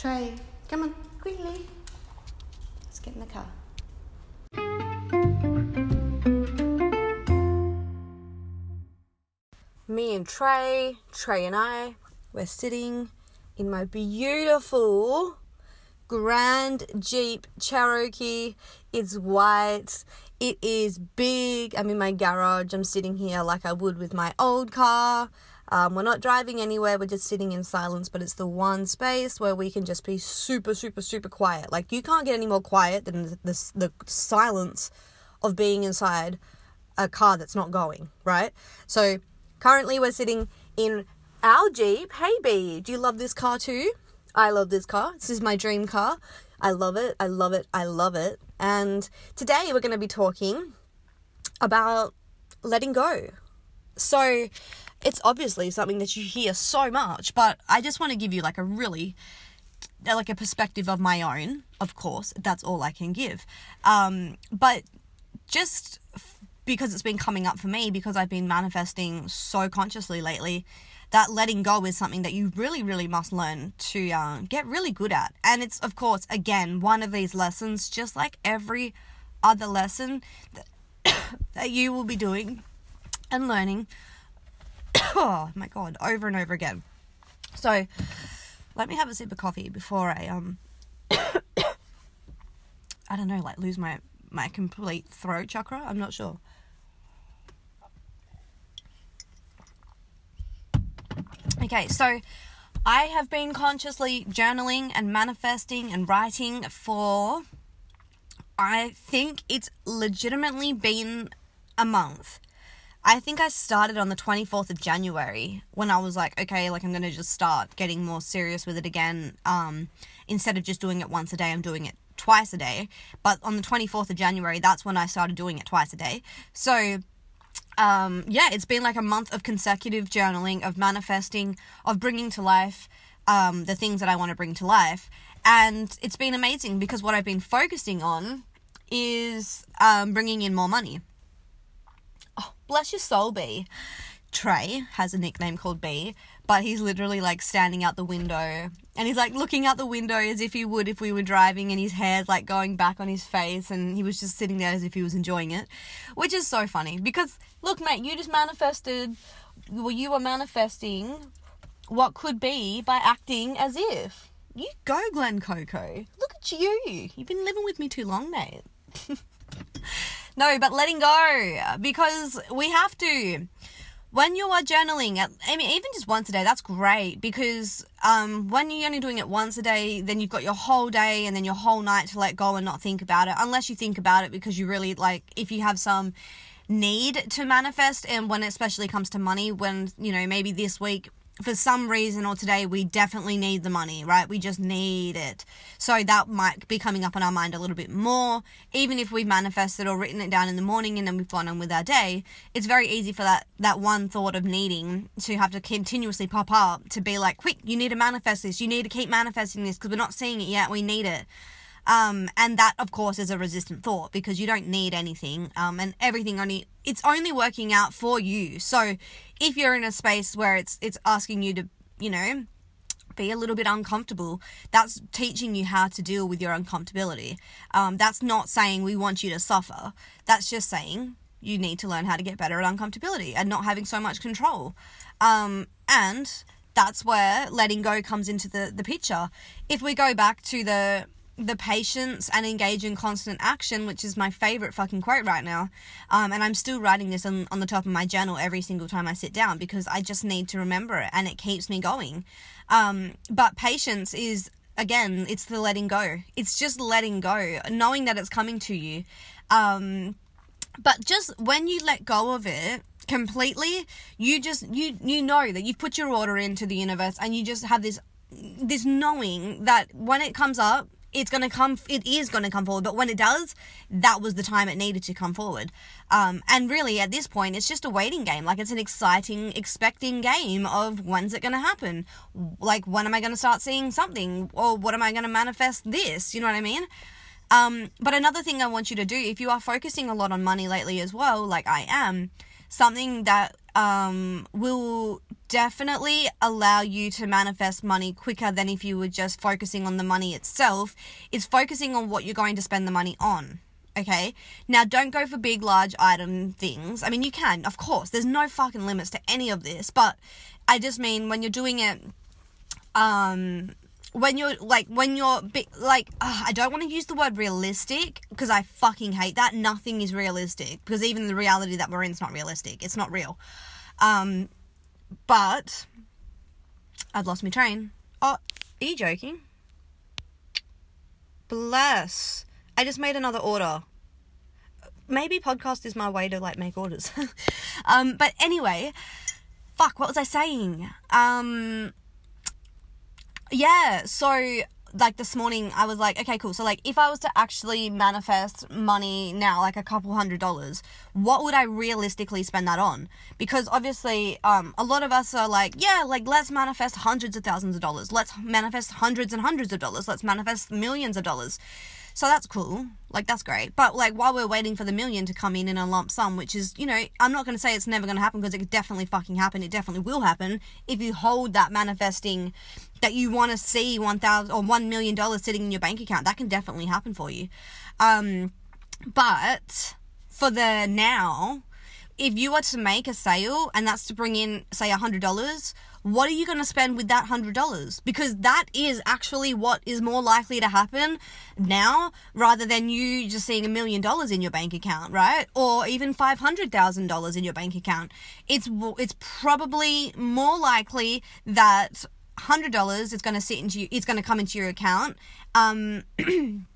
Trey, come on, quickly. Let's get in the car. Me and Trey, Trey and I, we're sitting in my beautiful Grand Jeep Cherokee. It's white. It is big. I'm in my garage. I'm sitting here like I would with my old car. Um, we're not driving anywhere. We're just sitting in silence, but it's the one space where we can just be super, super, super quiet. Like you can't get any more quiet than the, the, the silence of being inside a car that's not going, right? So currently we're sitting in our Jeep. Hey B, do you love this car too? I love this car. This is my dream car. I love it. I love it. I love it. And today we're going to be talking about letting go. So, it's obviously something that you hear so much, but I just want to give you like a really like a perspective of my own, of course. That's all I can give. Um, but just because it's been coming up for me because I've been manifesting so consciously lately, that letting go is something that you really, really must learn to uh, get really good at. And it's, of course, again, one of these lessons, just like every other lesson that, that you will be doing and learning. oh my god, over and over again. So, let me have a sip of coffee before I um I don't know, like lose my my complete throat chakra. I'm not sure. Okay, so I have been consciously journaling and manifesting and writing for I think it's legitimately been a month. I think I started on the 24th of January when I was like, okay, like I'm going to just start getting more serious with it again. Um, instead of just doing it once a day, I'm doing it twice a day. But on the 24th of January, that's when I started doing it twice a day. So, um, yeah, it's been like a month of consecutive journaling, of manifesting, of bringing to life um, the things that I want to bring to life. And it's been amazing because what I've been focusing on is um, bringing in more money. Bless your soul, B. Trey has a nickname called B, but he's literally like standing out the window and he's like looking out the window as if he would if we were driving and his hair's like going back on his face and he was just sitting there as if he was enjoying it, which is so funny because look, mate, you just manifested, well, you were manifesting what could be by acting as if. You go, Glen Coco. Look at you. You've been living with me too long, mate. no, but letting go because we have to. When you are journaling, I mean, even just once a day, that's great because um, when you're only doing it once a day, then you've got your whole day and then your whole night to let go and not think about it. Unless you think about it because you really like, if you have some need to manifest, and when it especially comes to money, when you know maybe this week for some reason or today we definitely need the money, right? We just need it. So that might be coming up in our mind a little bit more. Even if we've manifested or written it down in the morning and then we've gone on with our day, it's very easy for that, that one thought of needing to have to continuously pop up to be like, quick, you need to manifest this. You need to keep manifesting this because we're not seeing it yet. We need it. Um, and that, of course, is a resistant thought because you don't need anything, um, and everything only it's only working out for you. So, if you're in a space where it's it's asking you to, you know, be a little bit uncomfortable, that's teaching you how to deal with your uncomfortability. Um, that's not saying we want you to suffer. That's just saying you need to learn how to get better at uncomfortability and not having so much control. Um, and that's where letting go comes into the, the picture. If we go back to the the patience and engage in constant action, which is my favorite fucking quote right now. Um, and I'm still writing this on, on the top of my journal every single time I sit down because I just need to remember it and it keeps me going. Um, but patience is, again, it's the letting go. It's just letting go, knowing that it's coming to you. Um, but just when you let go of it, completely you just you you know that you've put your order into the universe and you just have this this knowing that when it comes up it's to come it is to come forward but when it does that was the time it needed to come forward. Um, and really at this point it's just a waiting game. Like it's an exciting expecting game of when's it to happen? Like when am i to start seeing something? Or what am i to manifest this? You know what i mean? Um, but another thing i want you to do if you are focusing a lot on money lately as well like i am something that um, will definitely allow you to manifest money quicker than if you were just focusing on the money itself is focusing on what you're going to spend the money on. Okay. Now, don't go for big, large item things. I mean, you can, of course. There's no fucking limits to any of this, but I just mean when you're doing it, um, when you're like when you're big, like I don't want to use the word realistic because I fucking hate that. Nothing is realistic because even the reality that we're in is not realistic. It's not real. Um, but I've lost my train. Oh, are you joking? Bless. I just made another order. Maybe podcast is my way to like make orders. um, but anyway, fuck, what was I saying? Um, yeah, so like this morning I was like, okay, cool. So like if I was to actually manifest money now, like a couple hundred dollars, what would I realistically spend that on? Because obviously, um, a lot of us are like, yeah, like let's manifest hundreds of thousands of dollars. Let's manifest hundreds and hundreds of dollars. Let's manifest millions of dollars. So that's cool. Like that's great. But like while we're waiting for the million to come in in a lump sum, which is, you know, I'm not going to say it's never going to happen because it could definitely fucking happen. It definitely will happen if you hold that manifesting that you want to see 1000 or 1 million dollars sitting in your bank account. That can definitely happen for you. Um but for the now, if you were to make a sale and that's to bring in say a hundred dollars what are you going to spend with that hundred dollars? Because that is actually what is more likely to happen now rather than you just seeing a million dollars in your bank account right? Or even five hundred thousand dollars in your bank account. It's it's probably more likely that hundred dollars is going to sit into you it's going to come into your account um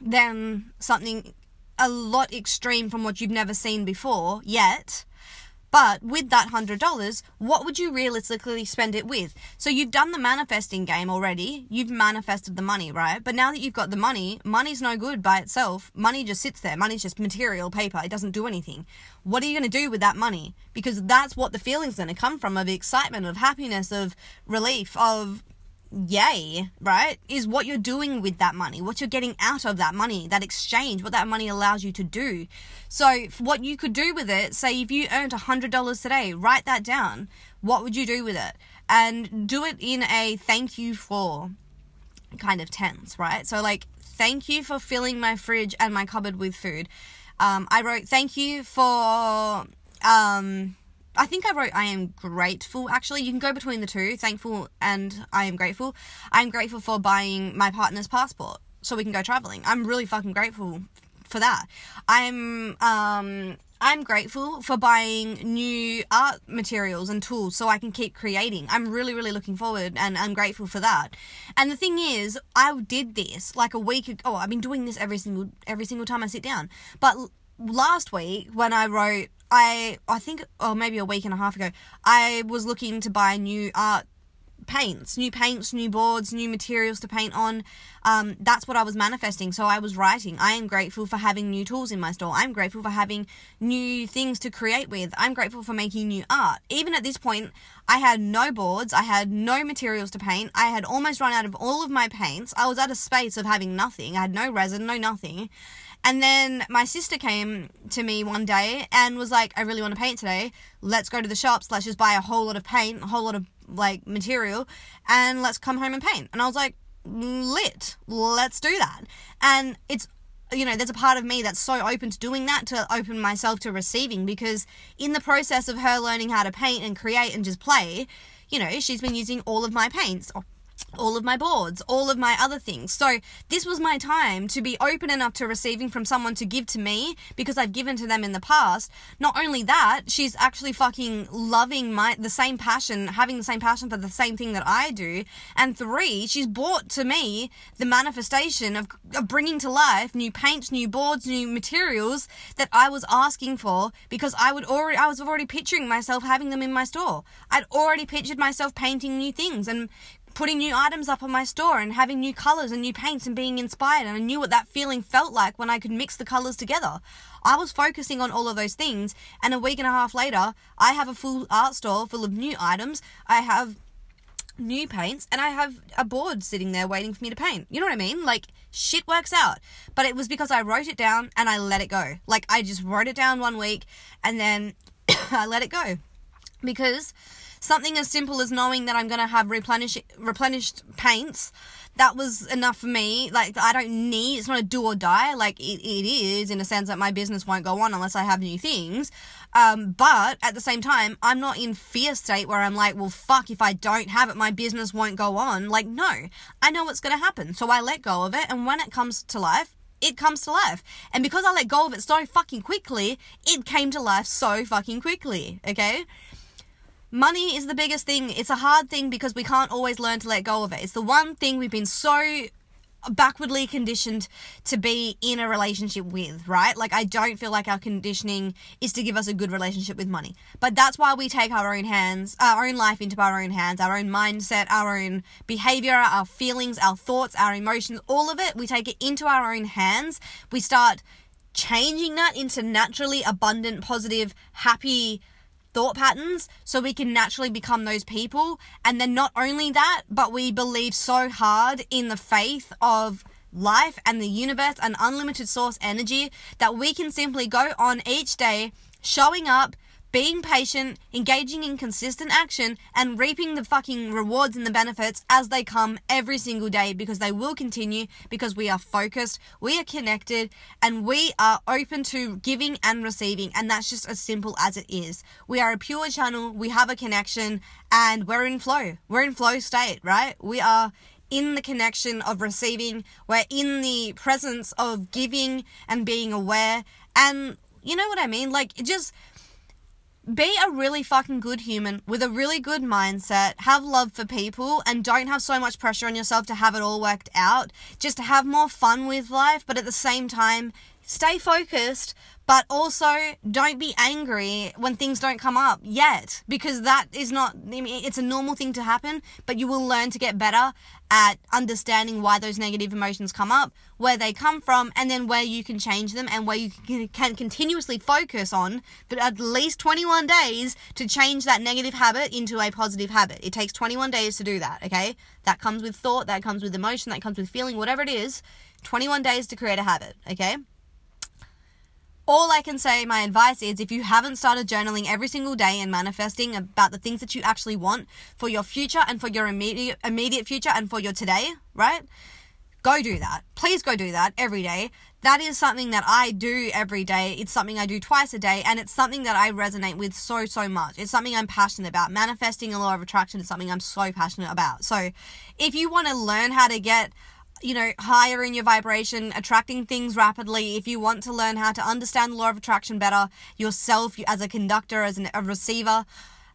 than something a lot extreme from what you've never seen before yet. But with that $100, what would you realistically spend it with? So you've done the manifesting game already. You've manifested the money, right? But now that you've got the money, money's no good by itself. Money just sits there. Money's just material paper. It doesn't do anything. What are you going to do with that money? Because that's what the feeling's going to come from of excitement, of happiness, of relief, of yay, right, is what you're doing with that money, what you're getting out of that money, that exchange, what that money allows you to do. So, what you could do with it, say if you earned $100 today, write that down. What would you do with it? And do it in a thank you for kind of tense, right? So, like, thank you for filling my fridge and my cupboard with food. Um, I wrote, thank you for. Um, I think I wrote I am grateful. Actually, you can go between the two, thankful and I am grateful. I'm grateful for buying my partner's passport so we can go traveling. I'm really fucking grateful for that. I'm um I'm grateful for buying new art materials and tools so I can keep creating. I'm really, really looking forward and I'm grateful for that. And the thing is, I did this like a week ago. Oh, I've been doing this every single every single time I sit down. But last week when I wrote I I think or maybe a week and a half ago, I was looking to buy new art paints, new paints, new boards, new materials to paint on. Um, that's what I was manifesting. So I was writing. I am grateful for having new tools in my store. I'm grateful for having new things to create with. I'm grateful for making new art. Even at this point, I had no boards. I had no materials to paint. I had almost run out of all of my paints. I was at a space of having nothing. I had no resin, no nothing. And then my sister came to me one day and was like, I really want to paint today. Let's go to the shops. Let's just buy a whole lot of paint, a whole lot of like material, and let's come home and paint. And I was like, lit. Let's do that. And it's you know, there's a part of me that's so open to doing that, to open myself to receiving, because in the process of her learning how to paint and create and just play, you know, she's been using all of my paints, all of my boards, all of my other things. So this was my time to be open enough to receiving from someone to give to me because I've given to them in the past. Not only that, she's actually fucking loving my the same passion, having the same passion for the same thing that I do. And three, she's brought to me the manifestation of, of bringing to life new paints, new boards, new materials that I was asking for because I would already I was already picturing myself having them in my store. I'd already pictured myself painting new things and putting new items up on my store and having new colors and new paints and being inspired. And I knew what that feeling felt like when I could mix the colors together. I was focusing on all of those things. And a week and a half later, I have a full art store full of new items. I have new paints and I have a board sitting there waiting for me to paint. You know what I mean? Like shit works out. But it was because I wrote it down and I let it go. Like I just wrote it down one week and then I let it go. Because something as simple as knowing that I'm going to have replenish, replenished paints, that was enough for me. Like, I don't need, it's not a do or die. Like, it, it is in a sense that my business won't go on unless I have new things. Um, but at the same time, I'm not in fear state where I'm like, well, fuck, if I don't have it, my business won't go on. Like, no, I know what's going to happen. So I let go of it. And when it comes to life, it comes to life. And because I let go of it so fucking quickly, it came to life so fucking quickly. Okay? Money is the biggest thing. It's a hard thing because we can't always learn to let go of it. It's the one thing we've been so backwardly conditioned to be in a relationship with, right? Like, I don't feel like our conditioning is to give us a good relationship with money. But that's why we take our own hands, our own life into our own hands, our own mindset, our own behavior, our feelings, our thoughts, our emotions, all of it. We take it into our own hands. We start changing that into naturally abundant, positive, happy, thought patterns so we can naturally become those people. And then not only that, but we believe so hard in the faith of life and the universe and unlimited source energy that we can simply go on each day showing up being patient, engaging in consistent action, and reaping the fucking rewards and the benefits as they come every single day because they will continue because we are focused, we are connected, and we are open to giving and receiving. And that's just as simple as it is. We are a pure channel, we have a connection, and we're in flow. We're in flow state, right? We are in the connection of receiving, we're in the presence of giving and being aware. And you know what I mean? Like, it just be a really fucking good human with a really good mindset, have love for people, and don't have so much pressure on yourself to have it all worked out. Just to have more fun with life, but at the same time, stay focused, but also don't be angry when things don't come up yet because that is not I mean, it's a normal thing to happen but you will learn to get better at understanding why those negative emotions come up where they come from and then where you can change them and where you can continuously focus on but at least 21 days to change that negative habit into a positive habit. It takes 21 days to do that okay? That comes with thought that comes with emotion that comes with feeling whatever it is 21 days to create a habit okay all I can say, my advice is if you haven't started journaling every single day and manifesting about the things that you actually want for your future and for your immediate immediate future and for your today, right? Go do that. Please go do that every day. That is something that I do every day. It's something I do twice a day and it's something that I resonate with so so much. It's something I'm passionate about. Manifesting a law of attraction is something I'm so passionate about. So, if you want to learn how to get you know, higher in your vibration, attracting things rapidly, if you want to learn how to understand the law of attraction better yourself as a conductor, as an, a receiver,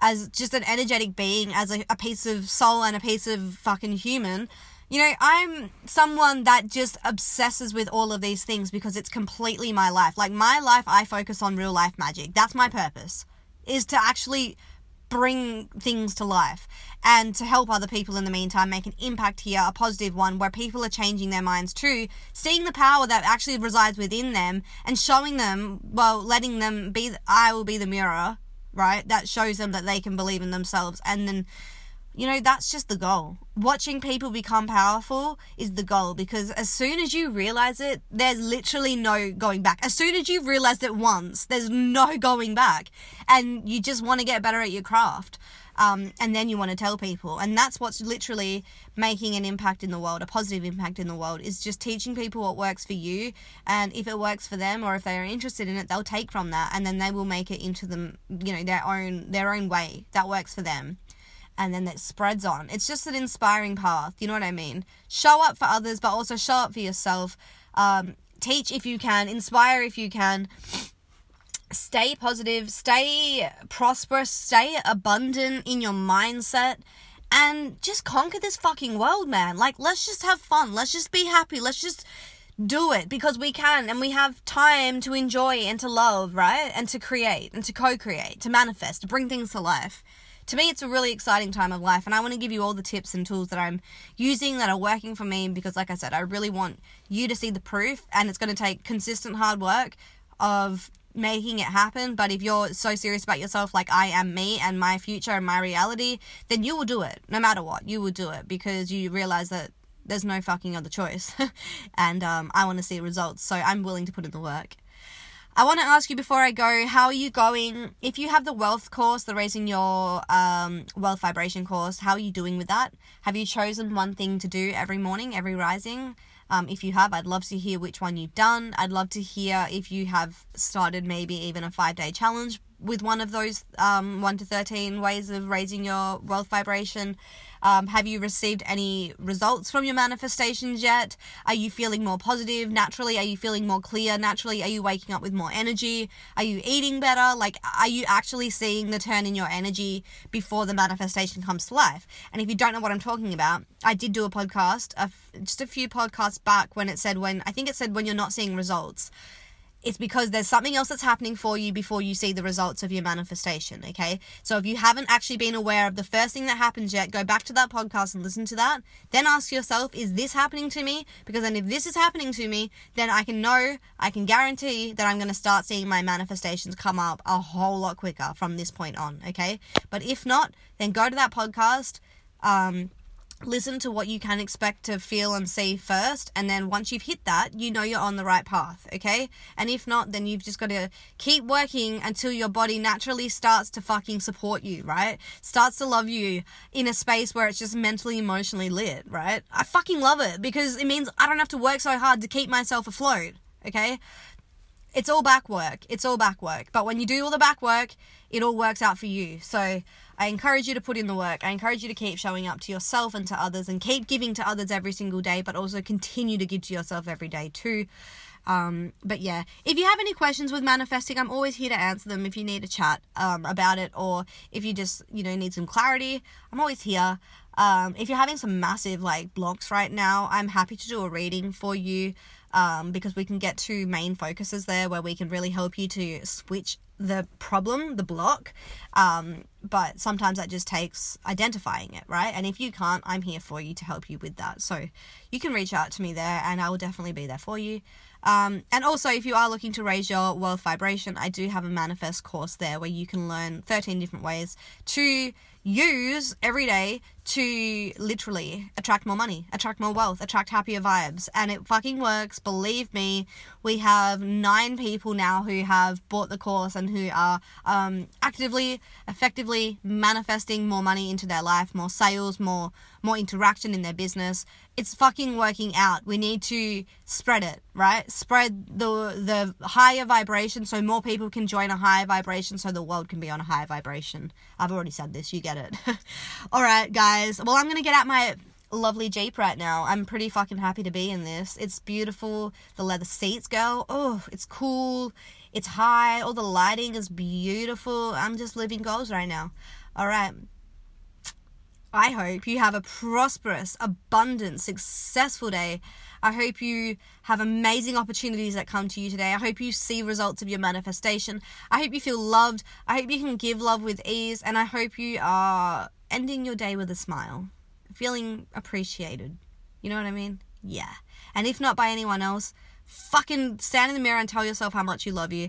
as just an energetic being, as a, a piece of soul and a piece of fucking human, you know, I'm someone that just obsesses with all of these things because it's completely my life. Like, my life, I focus on real life magic. That's my purpose, is to actually bring things to life and to help other people in the meantime make an impact here, a positive one where people are changing their minds too, seeing the power that actually resides within them and showing them, well, letting them be, I will be the mirror, right? That shows them that they can believe in themselves and then you know, that's just the goal. Watching people become powerful is the goal because as soon as you realize it, there's literally no going back. As soon as you've realized it once, there's no going back. And you just want to get better at your craft. Um, and then you want to tell people. And that's what's literally making an impact in the world, a positive impact in the world, is just teaching people what works for you. And if it works for them or if they are interested in it, they'll take from that and then they will make it into them, you know, their own their own way that works for them and then that spreads on. It's just an inspiring path. You know what I mean? Show up for others, but also show up for yourself. Um, teach if you can, inspire if you can. Stay positive, stay prosperous, stay abundant in your mindset, and just conquer this fucking world, man. Like, let's just have fun. Let's just be happy. Let's just do it because we can and we have time to enjoy and to love, right? And to create and to co create, to manifest, to bring things to life to me, it's a really exciting time of life, and I want to give you all the tips and tools that I'm using that are working for me because, like I said, I really want you to see the proof, and it's going to take consistent hard work of making it happen. But if you're so serious about yourself, like I am me and my future and my reality, then you will do it no matter what. You will do it because you realize that there's no fucking other choice. and um, I want to see results, so I'm willing to put in the work. I want to ask you before I go, how are you going? If you have the wealth course, the raising your um, wealth vibration course, how are you doing with that? Have you chosen one thing to do every morning, every rising? Um, if you have, I'd love to hear which one you've done. I'd love to hear if you have started maybe even a five day challenge with one of those um, 1 to 13 ways of raising your wealth vibration? Um, have you received any results from your manifestations yet? Are you feeling more positive naturally? Are you feeling more clear naturally? Are you waking up with more energy? Are you eating better? Like, are you actually seeing the turn in your energy before the manifestation comes to life? And if you don't know what I'm talking about, I did do a podcast, a f- just a few podcasts back when it said when, I think it said when you're not seeing results it's because there's something else that's happening for you before you see the results of your manifestation, okay? So if you haven't actually been aware of the first thing that happens yet, go back to that podcast and listen to that. Then ask yourself, is this happening to me? Because then if this is happening to me, then I can know, I can guarantee that I'm going to start seeing my manifestations come up a whole lot quicker from this point on, okay? But if not, then go to that podcast. Um, listen to what you can expect to feel and see first and then once you've hit that you know you're on the right path okay? And if not then you've just got to keep working until your body naturally starts to fucking support you right? Starts to love you in a space where it's just mentally emotionally lit right? I fucking love it because it means i don't have to work so hard to keep myself afloat okay it's all back work it's all back work but when you do all the back work it all works out for you so I encourage you to put in the work. I encourage you to keep showing up to yourself and to others and keep giving to others every single day, but also continue to give to yourself every day too. Um, but yeah, if you have any questions with manifesting, I'm always here to answer them if you need a chat um, about it or if you just, you know, need some clarity. I'm always here. Um, if you're having some massive like blocks right now, I'm happy to do a reading for you um, because we can get two main focuses there where we can really help you to switch the problem, the block. Um, but sometimes that just takes identifying it, right? And if you can't, I'm here for you to help you with that. So you can reach out to me there and I will definitely be there for you. Um, and also, if you are looking to raise your wealth vibration, I do have a manifest course there where you can learn 13 different ways to use every day to literally attract more money, attract more wealth, attract happier vibes. And it fucking works. Believe me, we have nine people now who have bought the course and who are um, actively, effectively manifesting more money into their life, more sales, more more interaction in their business. It's fucking working out. We need to spread it, right? Spread the the higher vibration so more people can join a higher vibration so the world can be on a higher vibration. I've already said this, you get it. All right, guys. Well, I'm going to get out my lovely Jeep right now. I'm pretty fucking happy to be in this. It's beautiful. The leather seats go. Oh, it's cool. It's high. All the lighting is beautiful. I'm just living goals right now. All right. I hope you have a prosperous, abundant, successful day. I hope you have amazing opportunities that come to you today. I hope you see results of your manifestation. I hope you feel loved. I hope you can give love with ease. And I hope you are ending your day with a smile, feeling appreciated. You know what I mean? Yeah. And if not by anyone else, fucking stand in the mirror and tell yourself how much you love you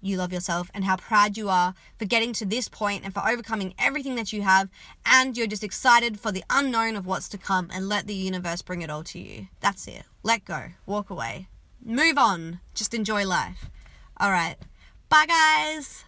you love yourself and how proud you are for getting to this point and for overcoming everything that you have. And you're just excited for the unknown of what's to come and let the universe bring it all to you. That's it. Let go. Walk away. Move on. Just enjoy life. All right. Bye, guys.